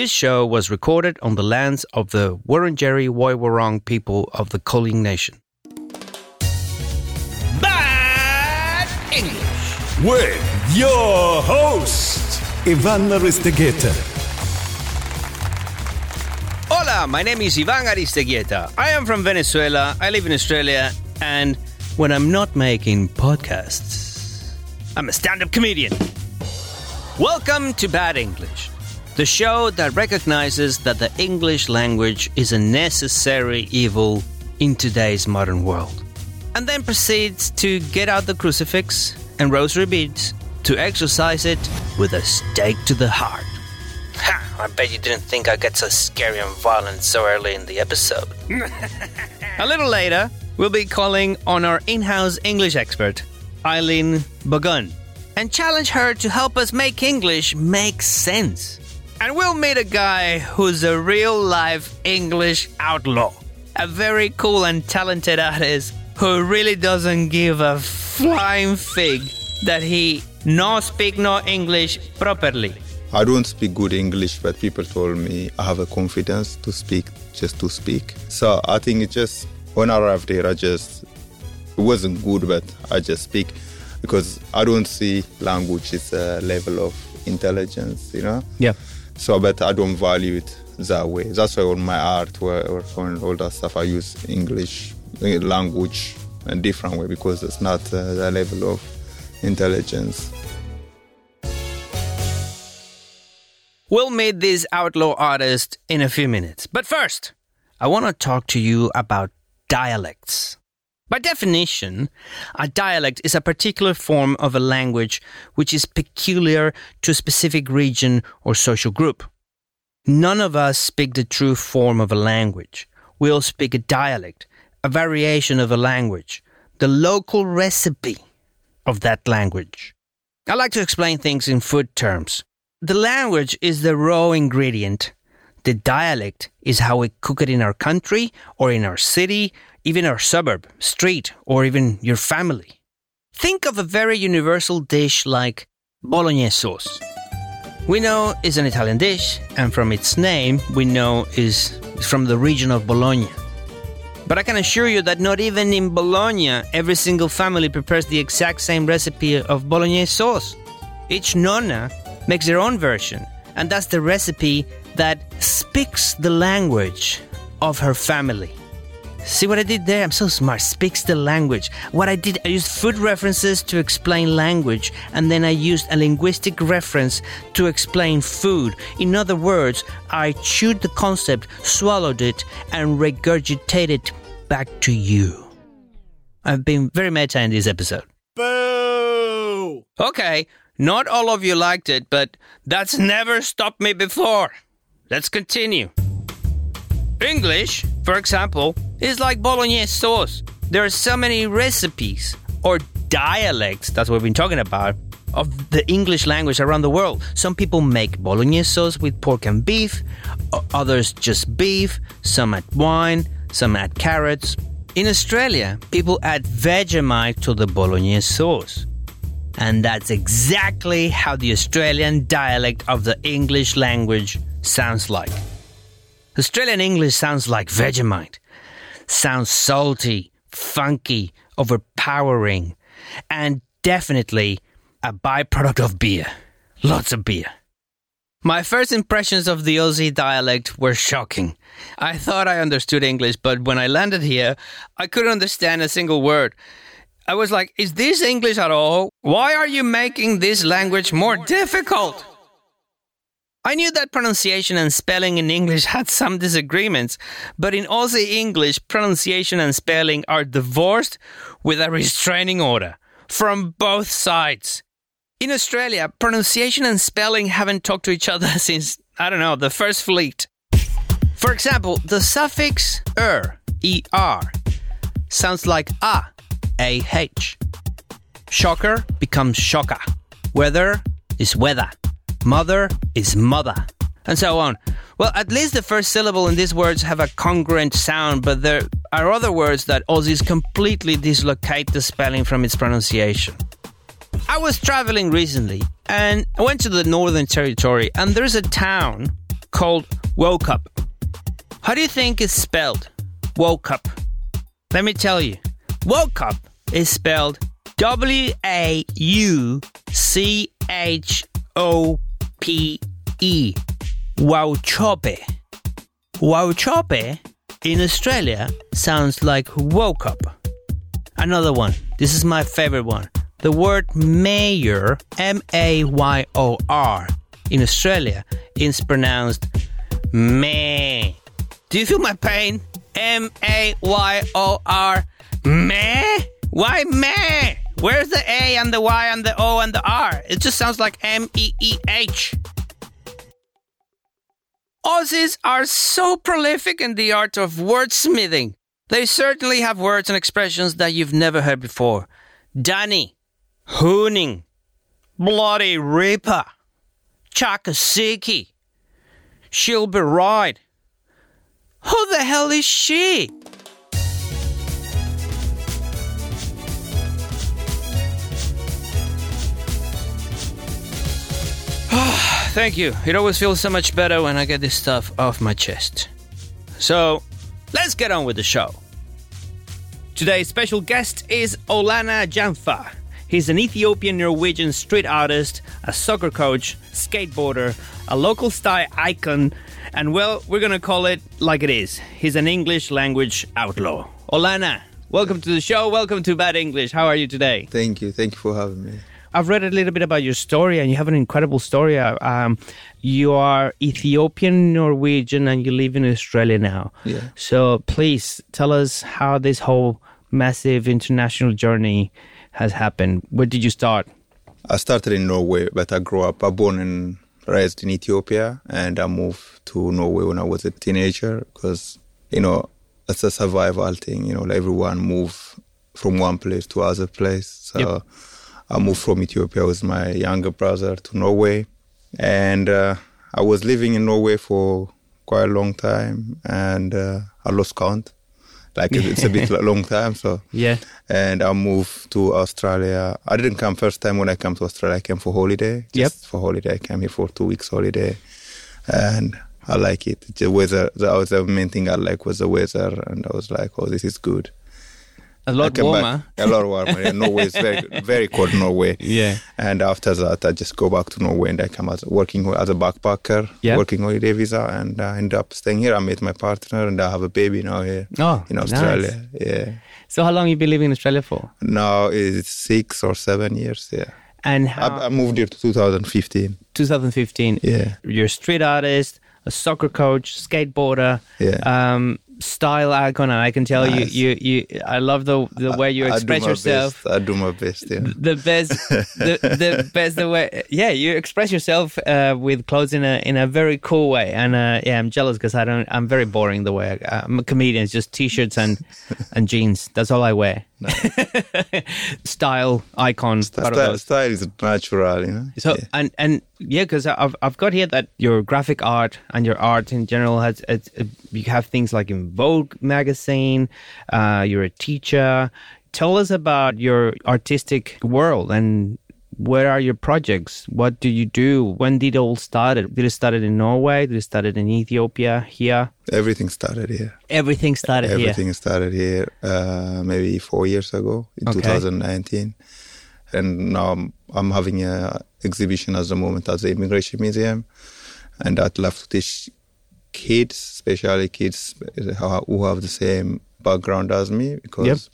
This show was recorded on the lands of the Wurundjeri Woiwurrung people of the Kulin Nation. Bad English. with your host, Ivan Aristeguieta. Hola, my name is Ivan Aristeguieta. I am from Venezuela. I live in Australia, and when I'm not making podcasts, I'm a stand-up comedian. Welcome to Bad English, the show that recognizes that the English language is a necessary evil in today's modern world, and then proceeds to get out the crucifix and rosary beads to exercise it with a stake to the heart. Ha! I bet you didn't think I'd get so scary and violent so early in the episode. a little later, we'll be calling on our in house English expert, Ai-Lin Bhugun, and challenge her to help us make English make sense. And we'll meet a guy who's a real life English outlaw, a very cool and talented artist who really doesn't give a flying fig that he no speak no English properly. I don't speak good English, but people told me I have a confidence to speak, just to speak. So I think it just when I arrived here, I just it wasn't good, but I just speak because I don't see language as a level of intelligence, you know. Yeah. So, but I don't value it that way. That's why on my art or, or all that stuff, I use English uh, language a different way because it's not uh, the level of intelligence. We'll meet this outlaw artist in a few minutes. But first, I want to talk to you about dialects. By definition, a dialect is a particular form of a language which is peculiar to a specific region or social group. None of us speak the true form of a language. We all speak a dialect, a variation of a language, the local recipe of that language. I like to explain things in food terms. The language is the raw ingredient. The dialect is how we cook it in our country or in our city, even our suburb, street, or even your family. Think of a very universal dish like bolognese sauce. We know it's an Italian dish, and from its name, we know is is from the region of Bologna. But I can assure you that not even in Bologna, every single family prepares the exact same recipe of bolognese sauce. Each nonna makes their own version, and that's the recipe that speaks the language of her family. See what I did there? I'm so smart. Speaks the language. What I did, I used food references to explain language, and then I used a linguistic reference to explain food. In other words, I chewed the concept, swallowed it, and regurgitated it back to you. I've been very meta in this episode. Boo! Okay, not all of you liked it, but that's never stopped me before. Let's continue. English, for example, is like bolognese sauce. There are so many recipes or dialects, that's what we've been talking about, of the English language around the world. Some people make bolognese sauce with pork and beef, others just beef, some add wine, some add carrots. In Australia, people add Vegemite to the bolognese sauce. And that's exactly how the Australian dialect of the English language sounds like. Australian English sounds like Vegemite. Sounds salty, funky, overpowering, and definitely a byproduct of beer. Lots of beer. My first impressions of the Aussie dialect were shocking. I thought I understood English, but when I landed here, I couldn't understand a single word. I was like, is this English at all? Why are you making this language more difficult? I knew that pronunciation and spelling in English had some disagreements, but in Aussie English, pronunciation and spelling are divorced with a restraining order from both sides. In Australia, pronunciation and spelling haven't talked to each other since, I don't know, the first fleet. For example, the suffix er, er, sounds like a, ah. Shocker becomes shocker. Weather is weather. Mother is mother. And so on. Well, at least the first syllable in these words have a congruent sound, but there are other words that Aussies completely dislocate the spelling from its pronunciation. I was traveling recently and I went to the Northern Territory, and there's a town called woke up. How do you think it's spelled? Woke up. Let me tell you. Woke up is spelled W A U C H O P E. Wauchope. Wauchope in Australia sounds like woke up. Another one. This is my favorite one. The word mayor, M A Y O R, in Australia is pronounced meh. Do you feel my pain? M A Y O R, meh? Why meh? Where's the A and the Y and the O and the R? It just sounds like M E E H. Aussies are so prolific in the art of wordsmithing. They certainly have words and expressions that you've never heard before. Danny, hooning, bloody ripper, chakasiki, she'll be right. Who the hell is she? Thank you. It always feels so much better when I get this stuff off my chest. So, let's get on with the show. Today's special guest is Olana Janfa. He's an Ethiopian Norwegian street artist, a soccer coach, skateboarder, a local style icon, and well, we're gonna call it like it is. He's an English language outlaw. Olana, welcome to the show. Welcome to Bad English. How are you today? Thank you. Thank you for having me. I've read a little bit about your story, and you have an incredible story. Uh, Um, you are Ethiopian Norwegian, and you live in Australia now. Yeah. So please tell us how this whole massive international journey has happened. Where did you start? I started in Norway, but I grew up, I born and raised in Ethiopia, and I moved to Norway when I was a teenager because, you know, it's a survival thing, you know, like everyone move from one place to other place. So Yep. I moved from Ethiopia with my younger brother to Norway, and uh, I was living in Norway for quite a long time, and uh, I lost count. Like it's a bit long time, so Yeah. and I moved to Australia. I didn't come first time when I came to Australia. I came for holiday. Just for holiday. I came here for two weeks holiday, and I like it. The weather. The, was the main thing I like was the weather, and I was like, oh, this is good. A lot came back- warmer. a lot warmer. Yeah, Norway is very very cold. Norway. Yeah. And after that, I just go back to Norway and I come as working as a backpacker, Yeah. working holiday visa, and I end up staying here. I met my partner, and I have a baby now here Oh, in nice. Australia. Yeah. So how long you been living in Australia for? Now it's six or seven years. Yeah. And I. I moved here to 2015. 2015. Yeah. You're a street artist, a soccer coach, skateboarder, Yeah. um, style icon, and I can tell Nice. you, you, you. I love the the way you I- I express my yourself. Best. I do my best. Yeah. The best, the, the best the way. Yeah, you express yourself uh, with clothes in a in a very cool way, and uh, yeah, I'm jealous because I don't. I'm very boring the way I, I'm a comedian. It's just t-shirts and and jeans. That's all I wear. style icon. Style, style is natural, you know. So Yeah. and and yeah, because I've I've got here that your graphic art and your art in general has it's, it, you have things like in Vogue magazine. Uh, you're a teacher. Tell us about your artistic world and where are your projects? What do you do? When did it all started? Did it started in Norway? Did it started in Ethiopia? Here? everything started here. Everything started here. Everything started here uh, maybe four years ago in Okay. 2019, and now I'm, I'm having a exhibition at the moment at the Immigration Museum, and I'd love to teach kids, especially kids who have the same background as me, because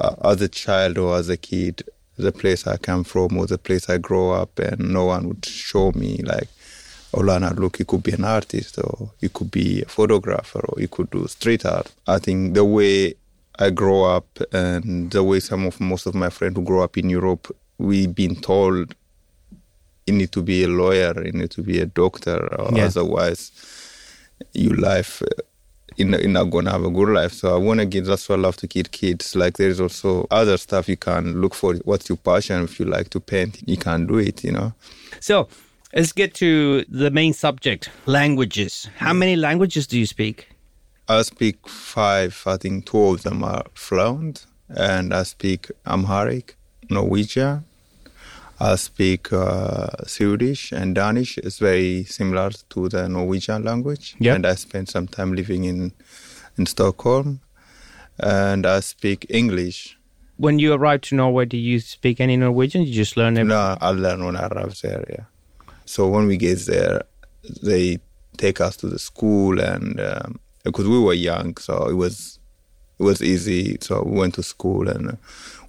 uh, as a child or as a kid, the place I come from or the place I grow up, and no one would show me like, Olana, look, you could be an artist, or you could be a photographer, or you could do street art. I think the way I grow up and the way some of most of my friends who grow up in Europe, we've been told you need to be a lawyer, you need to be a doctor, or Yeah. otherwise your life uh, you're not, you're not gonna have a good life. So I wanna give that's why I love to kid kids. Like there is also other stuff you can look for. What's your passion? If you like to paint, you can do it. You know. So let's get to the main subject: languages. How many languages do you speak? I speak five. I think two of them are fluent, and I speak Amharic, Norwegian. I speak uh, Swedish and Danish. It's very similar to the Norwegian language. Yep. And I spent some time living in in Stockholm. And I speak English. When you arrived to Norway, did you speak any Norwegian? Did you just learn it? No, I learned when I arrived there. Yeah. So when we get there, they take us to the school, and um, because we were young, so it was it was easy. So we went to school, and uh,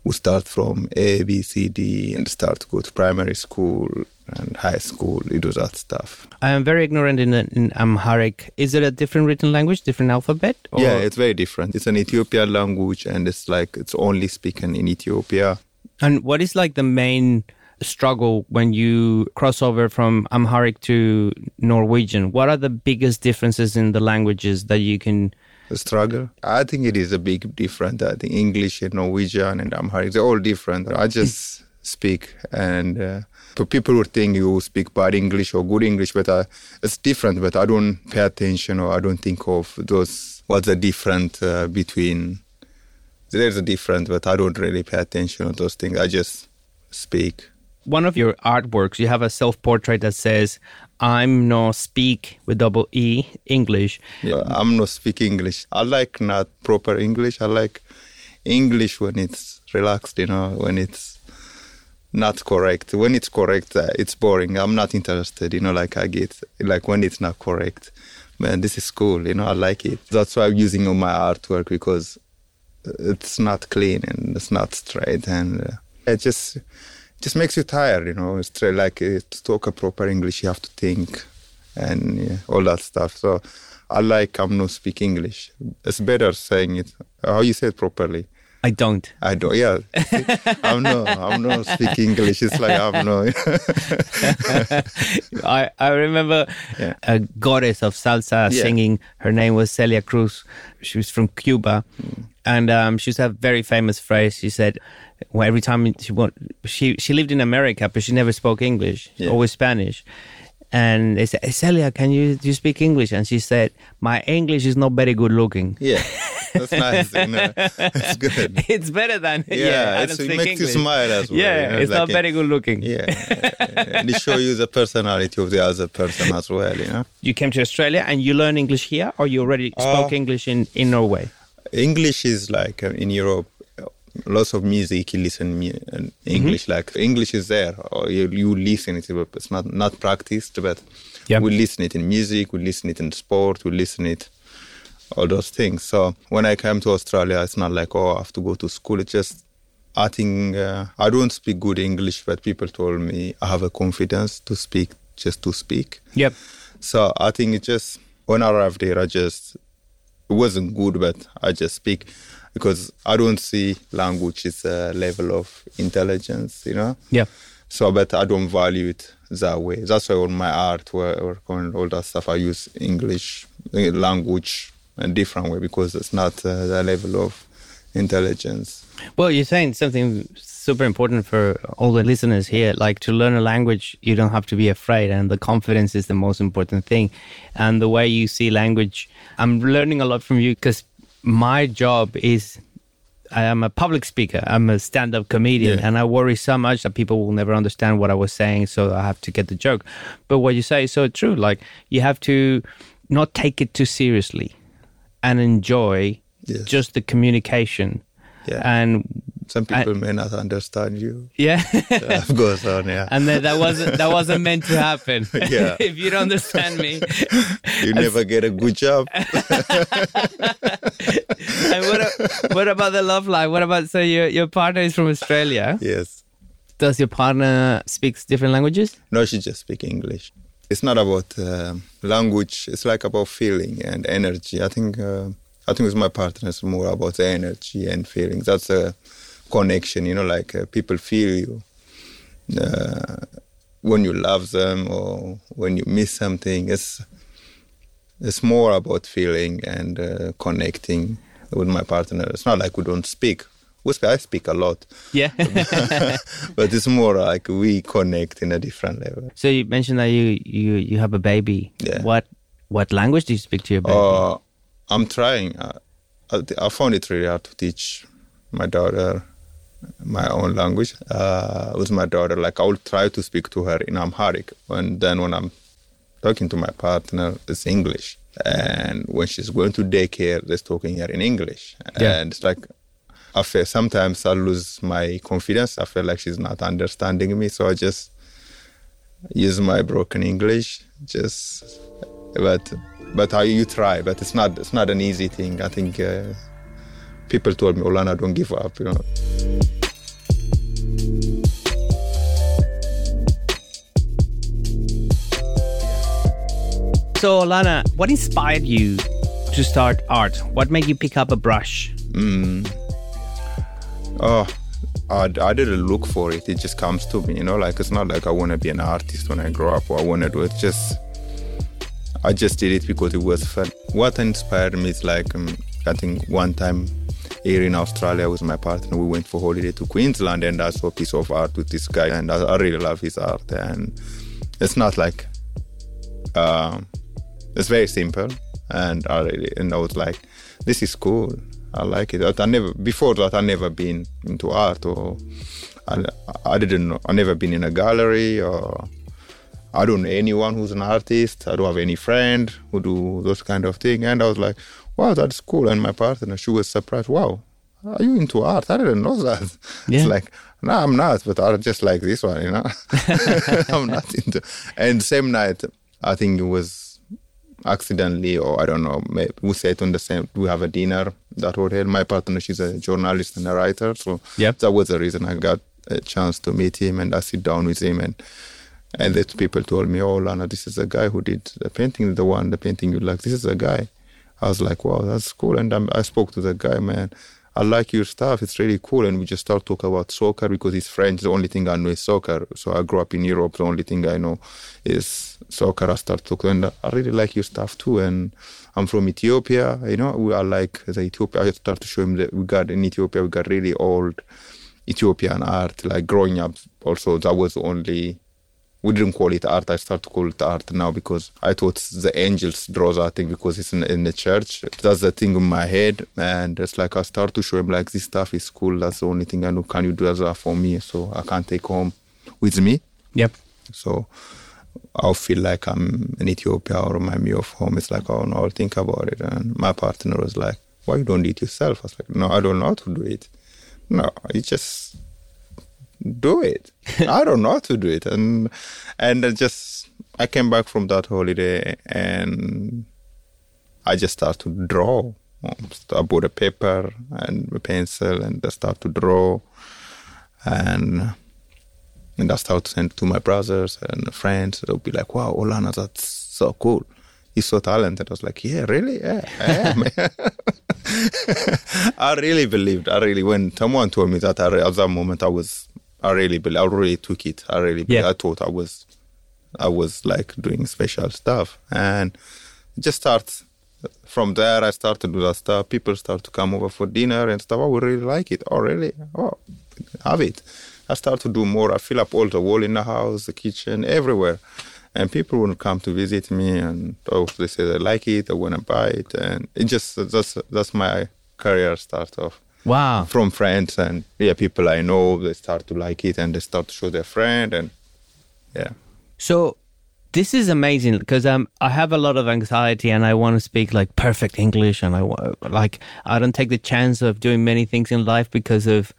we start from A, B, C, D, and start to go to primary school and high school. You do that stuff. I am very ignorant in, in Amharic. Is it a different written language, different alphabet? or- Yeah, it's very different. It's an Ethiopian language, and it's like it's only spoken in Ethiopia. And what is like the main struggle when you cross over from Amharic to Norwegian? What are the biggest differences in the languages that you can? Struggle. I think it is a big difference. I think English and Norwegian and Amharic, they're all different. I just speak and uh, people would think you speak bad English or good English, but I, it's different. But I don't pay attention or I don't think of those, what's the difference uh, between, there's a difference, but I don't really pay attention to those things. I just speak. One of your artworks, you have a self-portrait that says, "I'm no speak with double E English." Yeah, I'm not speak English. I like not proper English. I like English when it's relaxed, you know, when it's not correct. When it's correct, uh, it's boring. I'm not interested, you know, like I get, like when it's not correct. Man, this is cool, you know, I like it. That's why I'm using on my artwork because it's not clean and it's not straight and uh, it just just makes you tired, you know. It's like uh, to talk a proper English, you have to think and yeah, all that stuff. So I like I'm not speak English. It's better saying it how you say it properly. I don't. I don't. Yeah, I'm no. I'm not speak English. It's like I'm no. I, I remember Yeah. a goddess of salsa Yeah. singing. Her name was Celia Cruz. She was from Cuba, Hmm. And um, she used to have a very famous phrase. She said, well, every time she want, she she lived in America, but she never spoke English, Yeah. always Spanish. And they said, hey, Celia, can you do you speak English? And she said, my English is not very good looking. yeah, that's nice. You know, it's good. It's better than yeah. Yeah, I it's, don't it makes English. you smile as well. Yeah, you know, it's like not very good looking. Yeah, and it shows you the personality of the other person as well. You know. You came to Australia and you learn English here, or you already spoke Uh, English in in Norway? English is like uh, in Europe, uh, lots of music you listen in English. Like English is there, or you, you listen it, but it's not not practiced. But Yeah. we listen it in music, we listen it in sport, we listen it all those things. So when I came to Australia, it's not like oh I have to go to school. It's just I think uh, I don't speak good English, but people told me I have a confidence to speak just to speak. Yep. So I think it just when I arrived here, I just it wasn't good, but I just speak because I don't see language as a level of intelligence, you know. Yeah. So, but I don't value it that way. That's why all my art work and all that stuff, I use English uh, language a different way because it's not uh, the level of intelligence. Well, you're saying something super important for all the listeners here. Like to learn a language, you don't have to be afraid, and the confidence is the most important thing. And the way you see language, I'm learning a lot from you because my job is. I am a public speaker. I'm a stand-up comedian, Yeah. and I worry so much that people will never understand what I was saying. So I have to get the joke. But what you say is so true. Like you have to not take it too seriously, and enjoy Yes. just the communication. Yeah. And Some people may not understand you. yeah. Of course, on yeah. and then that wasn't that wasn't meant to happen. Yeah. if you don't understand me. You never get a good job. And what, what about the love life? What about so your your partner is from Australia? yes. Does your partner speaks different languages? No, she just speak English. It's not about um language. It's like about feeling and energy. I think. Uh, I think with my partner, it's more about the energy and feelings. That's a connection. You know, like uh, people feel you uh, when you love them or when you miss something. It's it's more about feeling and uh, connecting with my partner. It's not like we don't speak. We speak. I speak a lot, Yeah. but it's more like we connect in a different level. so you mentioned that you you you have a baby. Yeah. What what language do you speak to your baby? Uh, I'm trying. I, I, I found it really hard to teach my daughter my own language uh, with my daughter. Like I will try to speak to her in Amharic, and then when I'm talking to my partner, it's English. And when she's going to daycare, they're talking her in English. Yeah. And it's like I feel sometimes I lose my confidence. I feel like she's not understanding me, so I just use my broken English. Just but but how you try, but it's not it's not an easy thing. I think uh, people told me, Olana, don't give up. You know. So, Olana, what inspired you to start art? What made you pick up a brush? Mm. Oh, I, I didn't look for it. It just comes to me, you know. Like it's not like I want to be an artist when I grow up or I want to do it. Just I just did it because it was fun. What inspired me is like um, I think one time here in Australia with my partner, we went for holiday to Queensland and I saw a piece of art with this guy, and I, I really love his art. And it's not like um, it's very simple, and I really and I was like, this is cool. I like it. I never before that I never been into art or I, I didn't know. I never been in a gallery or I don't know anyone who's an artist. I don't have any friend who do those kind of thing. And I was like, wow, that's cool. And my partner, she was surprised. Wow, are you into art? I didn't know that. Yeah. It's like, no, I'm not, but I just like this one, you know. I'm not into. And same night, I think it was accidentally, or I don't know, maybe we sat on the same. We have a dinner that hotel. My partner, she's a journalist and a writer, so Yep. that was the reason I got a chance to meet him and I sit down with him and. And that people told me, "Oh, Lana, this is a guy who did the painting, the one, the painting you like. This is a guy." I was like, "Wow, that's cool." And um, I spoke to the guy, man. I like your stuff. It's really cool. And we just start talk about soccer because he's French. The only thing I know is soccer. So I grew up in Europe. The only thing I know is soccer. I start talking, and I really like your stuff too. And I'm from Ethiopia. You know, we are like the Ethiopia. I start to show him that we got in Ethiopia. We got really old Ethiopian art. Like growing up, also that was the only we didn't call it art. I start to call it art now because I thought the angels draw that thing because it's in, in the church. That's the thing in my head, and it's like I start to show him like this stuff is cool. That's the only thing I know. Can you do that for me? So I can take home with me. Yep. So I'll feel like I'm in Ethiopia or remind me of home. It's like, oh no, I'll think about it. And my partner was like, why you don't do it yourself? I was like, no, I don't know how to do it. No, you just do it. I don't know how to do it. And and I just I came back from that holiday and I just start to draw. I bought a paper and a pencil and I start to draw and and I start to send to my brothers and friends. They'll be like, "Wow, Olana, that's so cool. He's so talented." I was like, "Yeah, really? Yeah, I am." I really believed. I really when someone told me that I, at that moment I was I really believe. I really took it. I really Yeah. I thought I was I was like doing special stuff and it just start from there. I started to do that stuff. People start to come over for dinner and stuff. Oh, we really like it. Oh, really? Oh, have it. I start to do more. I fill up all the wall in the house, the kitchen, everywhere. And people would come to visit me and oh, they say they like it, they want to buy it. And it just, that's, that's my career start off Wow. from friends and yeah, people I know, they start to like it and they start to show their friend and yeah. So this is amazing because um, I have a lot of anxiety and I want to speak like perfect English and I like I don't take the chance of doing many things in life because of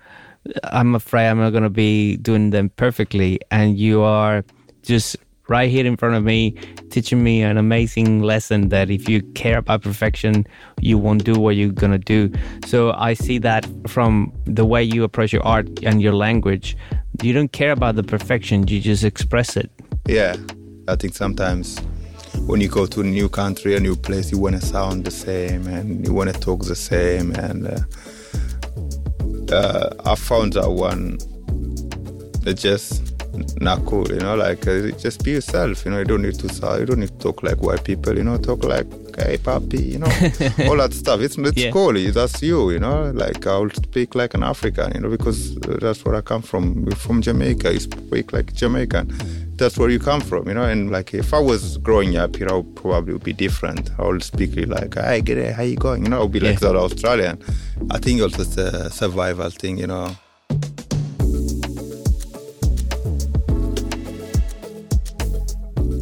I'm afraid I'm not going to be doing them perfectly and you are just right here in front of me teaching me an amazing lesson that if you care about perfection you won't do what you're to do so i see that from the way you approach your art and your language you don't care about the perfection you just express it Yeah, I think sometimes when you go to a new country, a new place, you want to sound the same and you want to talk the same. And uh, uh, I found that one that's just not cool, you know. Like uh, just be yourself, you know. You don't need to sound, you don't need to talk like white people, you know. Talk like hey papi, you know, all that stuff. It's it's Yeah. cool. That's you, you know. Like I'll speak like an African, you know, because that's where I come from. We're from Jamaica. You speak like Jamaican. That's where you come from, you know. And like if I was growing up here, I would probably would be different. I would speak like, "Hey, get it, how you going?" You know, I would be like Yeah. that Australian. I think also it's a survival thing, you know.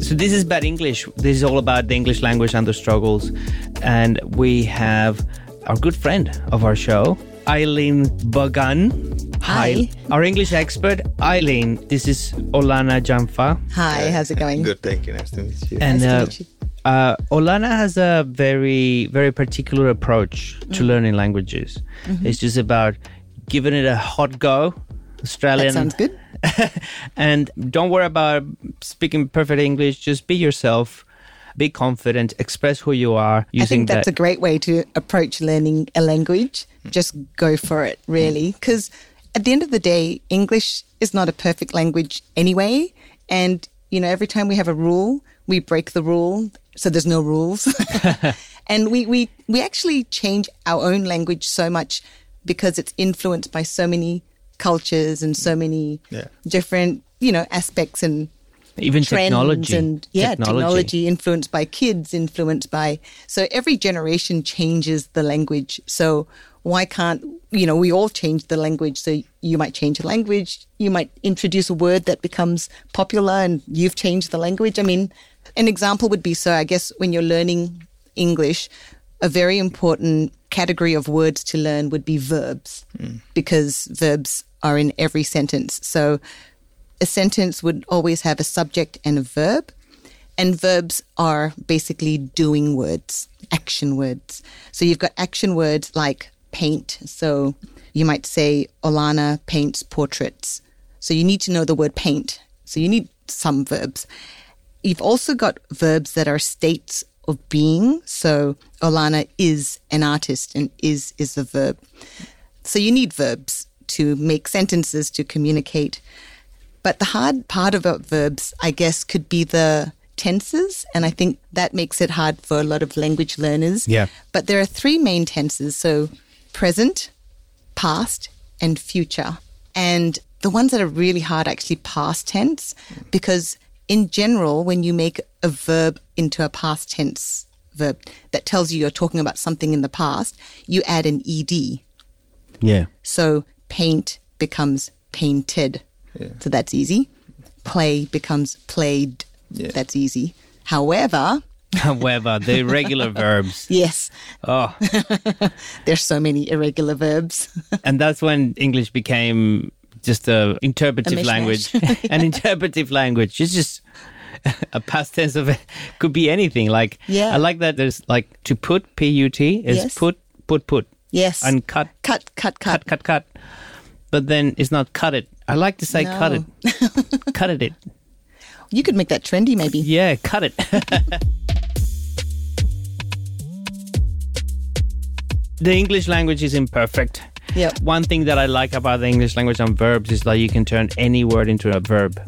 So this is Bad English. This is all about the English language and the struggles. And we have our good friend of our show, Ai-Lin Bhugun. Hi. Our English expert, Ai-Lin. This is Olana Janfa. Hi, how's it going? Good, thank you. Nice to meet you. And Nice to uh, meet you. uh, Olana has a very, very particular approach to Mm. learning languages. It's just about giving it a hot go. Australian. That sounds good. and don't worry about speaking perfect English. Just be yourself. Be confident. Express who you are. Using I think that's that. a great way to approach learning a language. Hmm. Just go for it, really. Hmm. Because at the end of the day, English is not a perfect language anyway. And, you know, every time we have a rule, we break the rule. So there's no rules. and we, we, we actually change our own language so much because it's influenced by so many cultures and so mm. many Yeah. different, you know, aspects and even trends technology. and yeah technology. influenced by kids influenced by so every generation changes the language. So why can't you know we all change the language. So you might change the language you might introduce a word that becomes popular and you've changed the language. I mean an example would be so i guess when you're learning english a very important category of words to learn would be verbs hmm. because verbs are in every sentence so a sentence would always have a subject and a verb. And verbs are basically doing words, action words. So you've got action words like paint. So you might say, Olana paints portraits. So you need to know the word paint. So you need some verbs. You've also got verbs that are states of being. So Olana is an artist and is is a verb. So you need verbs to make sentences to communicate. But the hard part about verbs, I guess, could be the tenses. And I think that makes it hard for a lot of language learners. Yeah. But there are three main tenses. So present, past, and future. And the ones that are really hard actually past tense because in general, when you make a verb into a past tense verb that tells you you're talking about something in the past, you add an ed. yeah. So paint becomes painted. Yeah. So that's easy. Play becomes played. Yeah. That's easy. However, However, the irregular verbs. yes, Oh, there's so many irregular verbs. and that's when English became just a interpretive mishmash. language. An interpretive language. It's just a past tense of it. Could be anything. Like Yeah. I like that. There's like to put. P U T is Yes. put put put. yes. And cut cut, cut, cut. cut cut cut. But then it's not cut it. I like to say cut it. cut it. it. You could make that trendy, maybe. Yeah, cut it. the English language is imperfect. Yep. One thing that I like about the English language and verbs is that you can turn any word into a verb.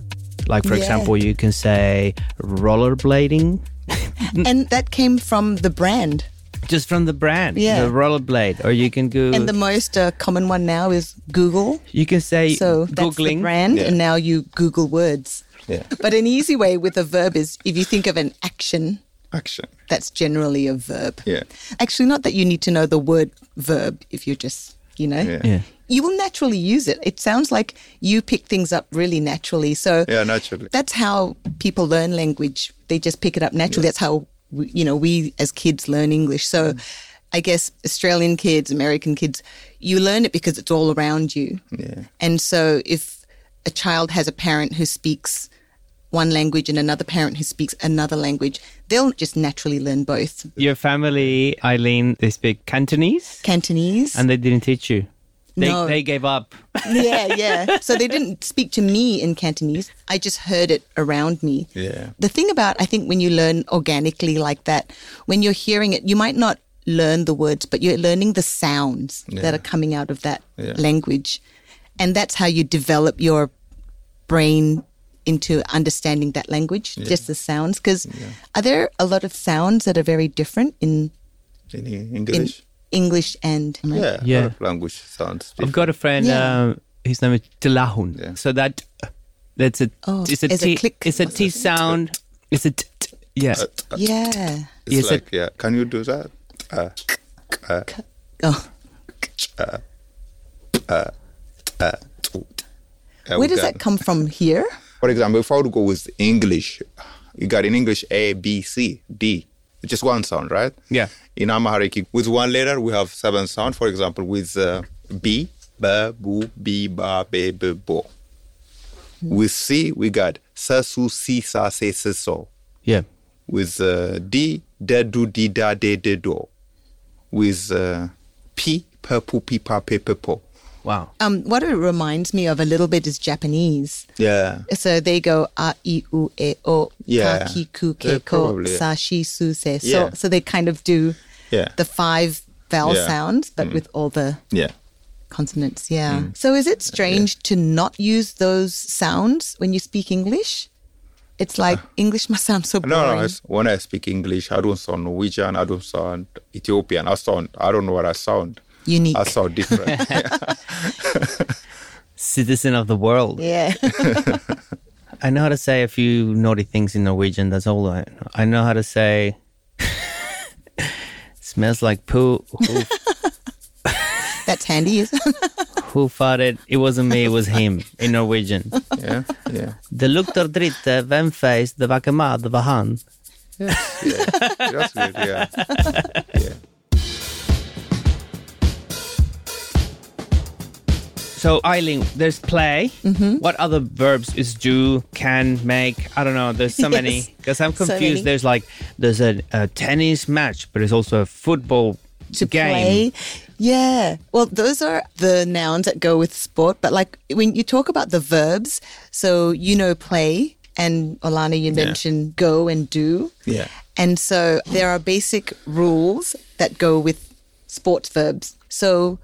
Like, for Yeah. example, you can say rollerblading And that came from the brand. just from the brand, Yeah. the rollerblade. Or you can go, And the most uh, common one now is Google. you can say So that's the brand, Yeah. and now you Google words. Yeah. But an easy way with a verb is if you think of an action, Action. that's generally a verb. Yeah. Actually, not that you need to know the word verb if you're just, you know, Yeah. Yeah. you will naturally use it. It sounds like you pick things up really naturally. So Yeah, naturally. that's how people learn language. They just pick it up naturally. That's how, we, you know, we as kids learn English. So mm. I guess Australian kids, American kids, you learn it because it's all around you. Yeah. And so if a child has a parent who speaks one language and another parent who speaks another language, they'll just naturally learn both. Your family, Ai-Lin, they speak Cantonese Cantonese. and they didn't teach you. They, No. they gave up. yeah, yeah. So they didn't speak to me in Cantonese. I just heard it around me. Yeah. The thing about, I think, when you learn organically like that, when you're hearing it, you might not learn the words, but you're learning the sounds that are coming out of that Yeah. language. And that's how you develop your brain into understanding that language, just the sounds. Because are there a lot of sounds that are very different in, In E- in English? English and yeah. A Yeah. lot of language sounds I've got a friend. Yeah. Um, his name is Tilahun. Yeah. So that that's a Oh, it's a it's a T click. it's a T sound. It's a t, t, yeah. Yeah. It's Yes, like, yeah. Can you do that? Uh, uh, Oh. uh, yeah, Where does that come from here? For example, if I would go with English, you got in English A, B, C, D. It's just one sound, right? Yeah. In Amharic, with one letter, we have seven sound. For example, with uh, B, B, Bu, B, Ba, Be, B, Bo. With C, we got Sa, Su, Si, Sa, Se, Se, So. Yeah. With uh, D, De, Du, Di, Da, De, De, Do. With uh, P, P, Pu, Pi, Pa, Pe, Pe, Po. Wow. Um, what it reminds me of a little bit is Japanese. Yeah. So they go a i u e o Yeah. ka ki ku ke ko sa shi su se. So Yeah. so they kind of do Yeah. the five vowel Yeah. Mm. sounds, but with all the Yeah. consonants. Yeah. So is it strange to not use those sounds when you speak English? It's like English must sound so boring. No, no. It's, when I speak English, I don't sound Norwegian. I don't sound Ethiopian. I sound. I don't know what I sound. Unique. I sound different. Citizen of the world. yeah. I know how to say a few naughty things in Norwegian. That's all I know. I know how to say. smells like poo. Who, That's handy, isn't it? who farted? It wasn't me. It was him in Norwegian. yeah, yeah, The lukter dritt. Vem feis? Det var ikke meg. Det var han. yeah. That's good. Yeah, yeah. So Ai-Lin, there's play. Mm-hmm. What other verbs is do, can, make? I don't know. There's so many because I'm confused. many. there's like there's a, a tennis match, but there's also a football to game. play. Yeah. Well, those are the nouns that go with sport. But like when you talk about the verbs, so you know, play, and Olana, you mentioned go and do. Yeah. And so there are basic rules that go with sports verbs. So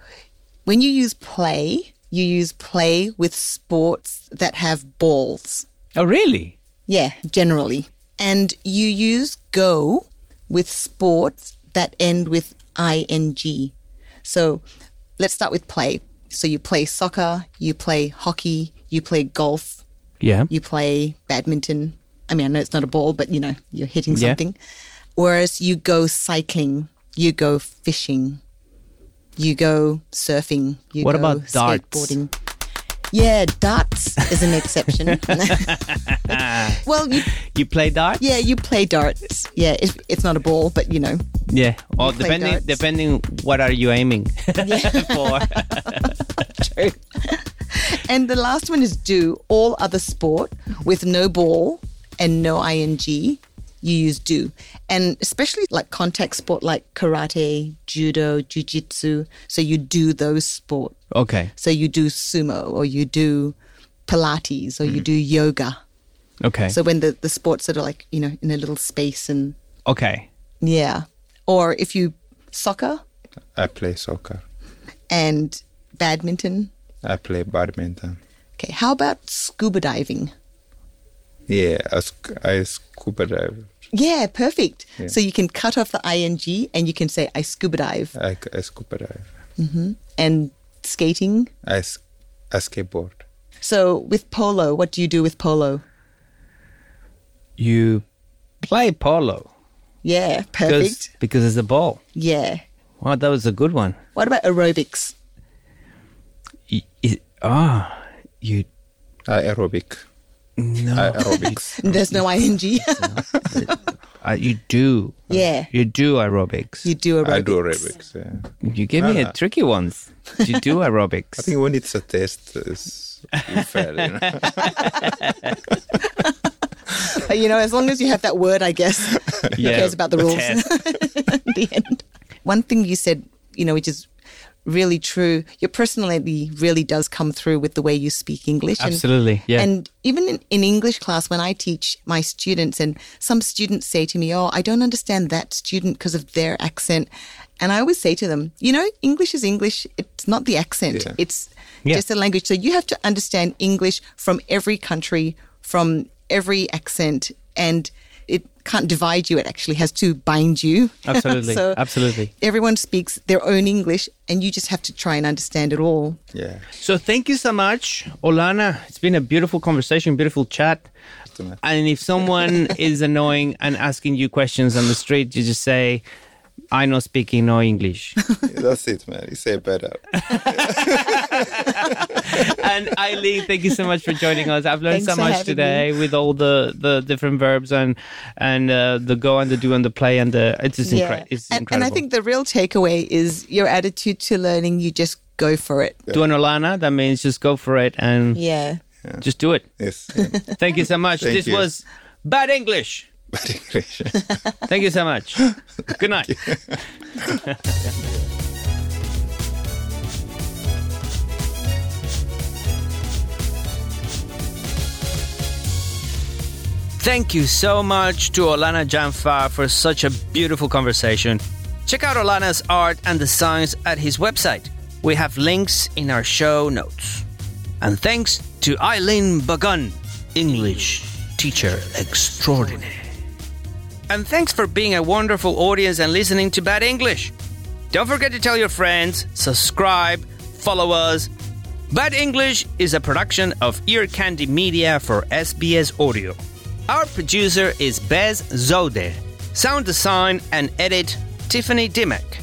when you use play, you use play with sports that have balls. Oh, really? Yeah, generally. And you use go with sports that end with ing. So let's start with play. So you play soccer, you play hockey, you play golf, Yeah. you play badminton. I mean, I know it's not a ball, but you know, you're hitting something. Yeah. something. Whereas you go cycling, you go fishing, you go surfing, you What go about darts? skateboarding. Yeah, darts is an exception. well, you, You play darts? yeah, you play darts. Yeah, it's, it's not a ball, but you know, Yeah. Or depending darts. depending what are you aiming for? True. and the last one is do. All other sport with no ball and no ing, you use do. And especially like contact sport like karate, judo, jiu-jitsu. So you do those sport. Okay. So you do sumo or you do Pilates or you mm. do yoga. Okay. So when the, the sports that are like, you know, in a little space and okay. yeah. Or if you soccer I play soccer. and badminton. I play badminton. Okay. How about scuba diving? Yeah, I, sc- I scuba dive. Yeah, perfect. Yeah. So you can cut off the ing and you can say I scuba dive. I, I scuba dive. And skating. I, s- I skateboard. So with polo, what do you do with polo? You play polo Yeah, because perfect. because it's a ball. Yeah. Wow, that was a good one. What about aerobics? Y- y- Ah, you I aerobic. No. I aerobics. There's no ing. Uh, you do. Yeah. You do aerobics. you do aerobics. I do aerobics. Yeah. You give me a tricky one. You do aerobics. I think when it's a test, it's you fail. You know? But, you know, as long as you have that word, I guess. Who Yeah, cares about the rules test. the end? One thing you said, you know, which is really true, your personality really does come through with the way you speak English. And- Absolutely, yeah. And even in, in English class, when I teach my students, and some students say to me, Oh, I don't understand that student because of their accent. And I always say to them, You know, English is English. It's not the accent, Yeah. it's Yeah. just a language. So you have to understand English from every country, from every accent, and can't divide you. It actually has to bind you. Absolutely, so absolutely. Everyone speaks their own English, and you just have to try and understand it all. yeah. So thank you so much, Olana. It's been a beautiful conversation, beautiful chat. And if someone is annoying and asking you questions on the street, you just say, I know speaking no English. That's it, man. You say it better. and Ai-Lin, thank you so much for joining us. I've learned Thanks so much having today with all the, the different verbs and and uh, the go and the do and the play and the it's just incre- it's and, and. I think the real takeaway is your attitude to learning. You just go for it. Duanolana, that means just go for it and Yeah. just do it. Yes. yeah. Thank you so much. Thank this you. was Bad English. Thank you so much. Good night. Thank you so much to Olana Janfa for such a beautiful conversation. Check out Olana's art and designs at his website. We have links in our show notes. And thanks to Ai-Lin Bhugun, English teacher extraordinaire. And thanks for being a wonderful audience and listening to Bad English. Don't forget to tell your friends, subscribe, follow us. Bad English is a production of Ear Candy Media for SBS Audio. Our producer is Bez Zode. Sound design and edit Tiffany Dimmock.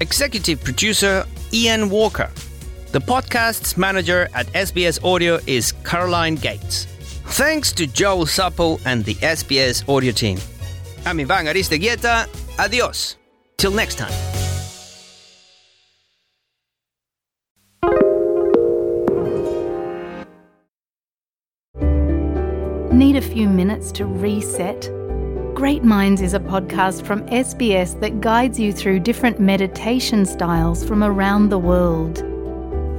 Executive producer Ian Walker. The podcast's manager at SBS Audio is Caroline Gates. Thanks to Joel Supple and the SBS Audio team. I'm Ivan Aristeguieta. Adios. Till next time. Need a few minutes to reset? Great Minds is a podcast from SBS that guides you through different meditation styles from around the world.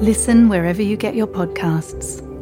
Listen wherever you get your podcasts.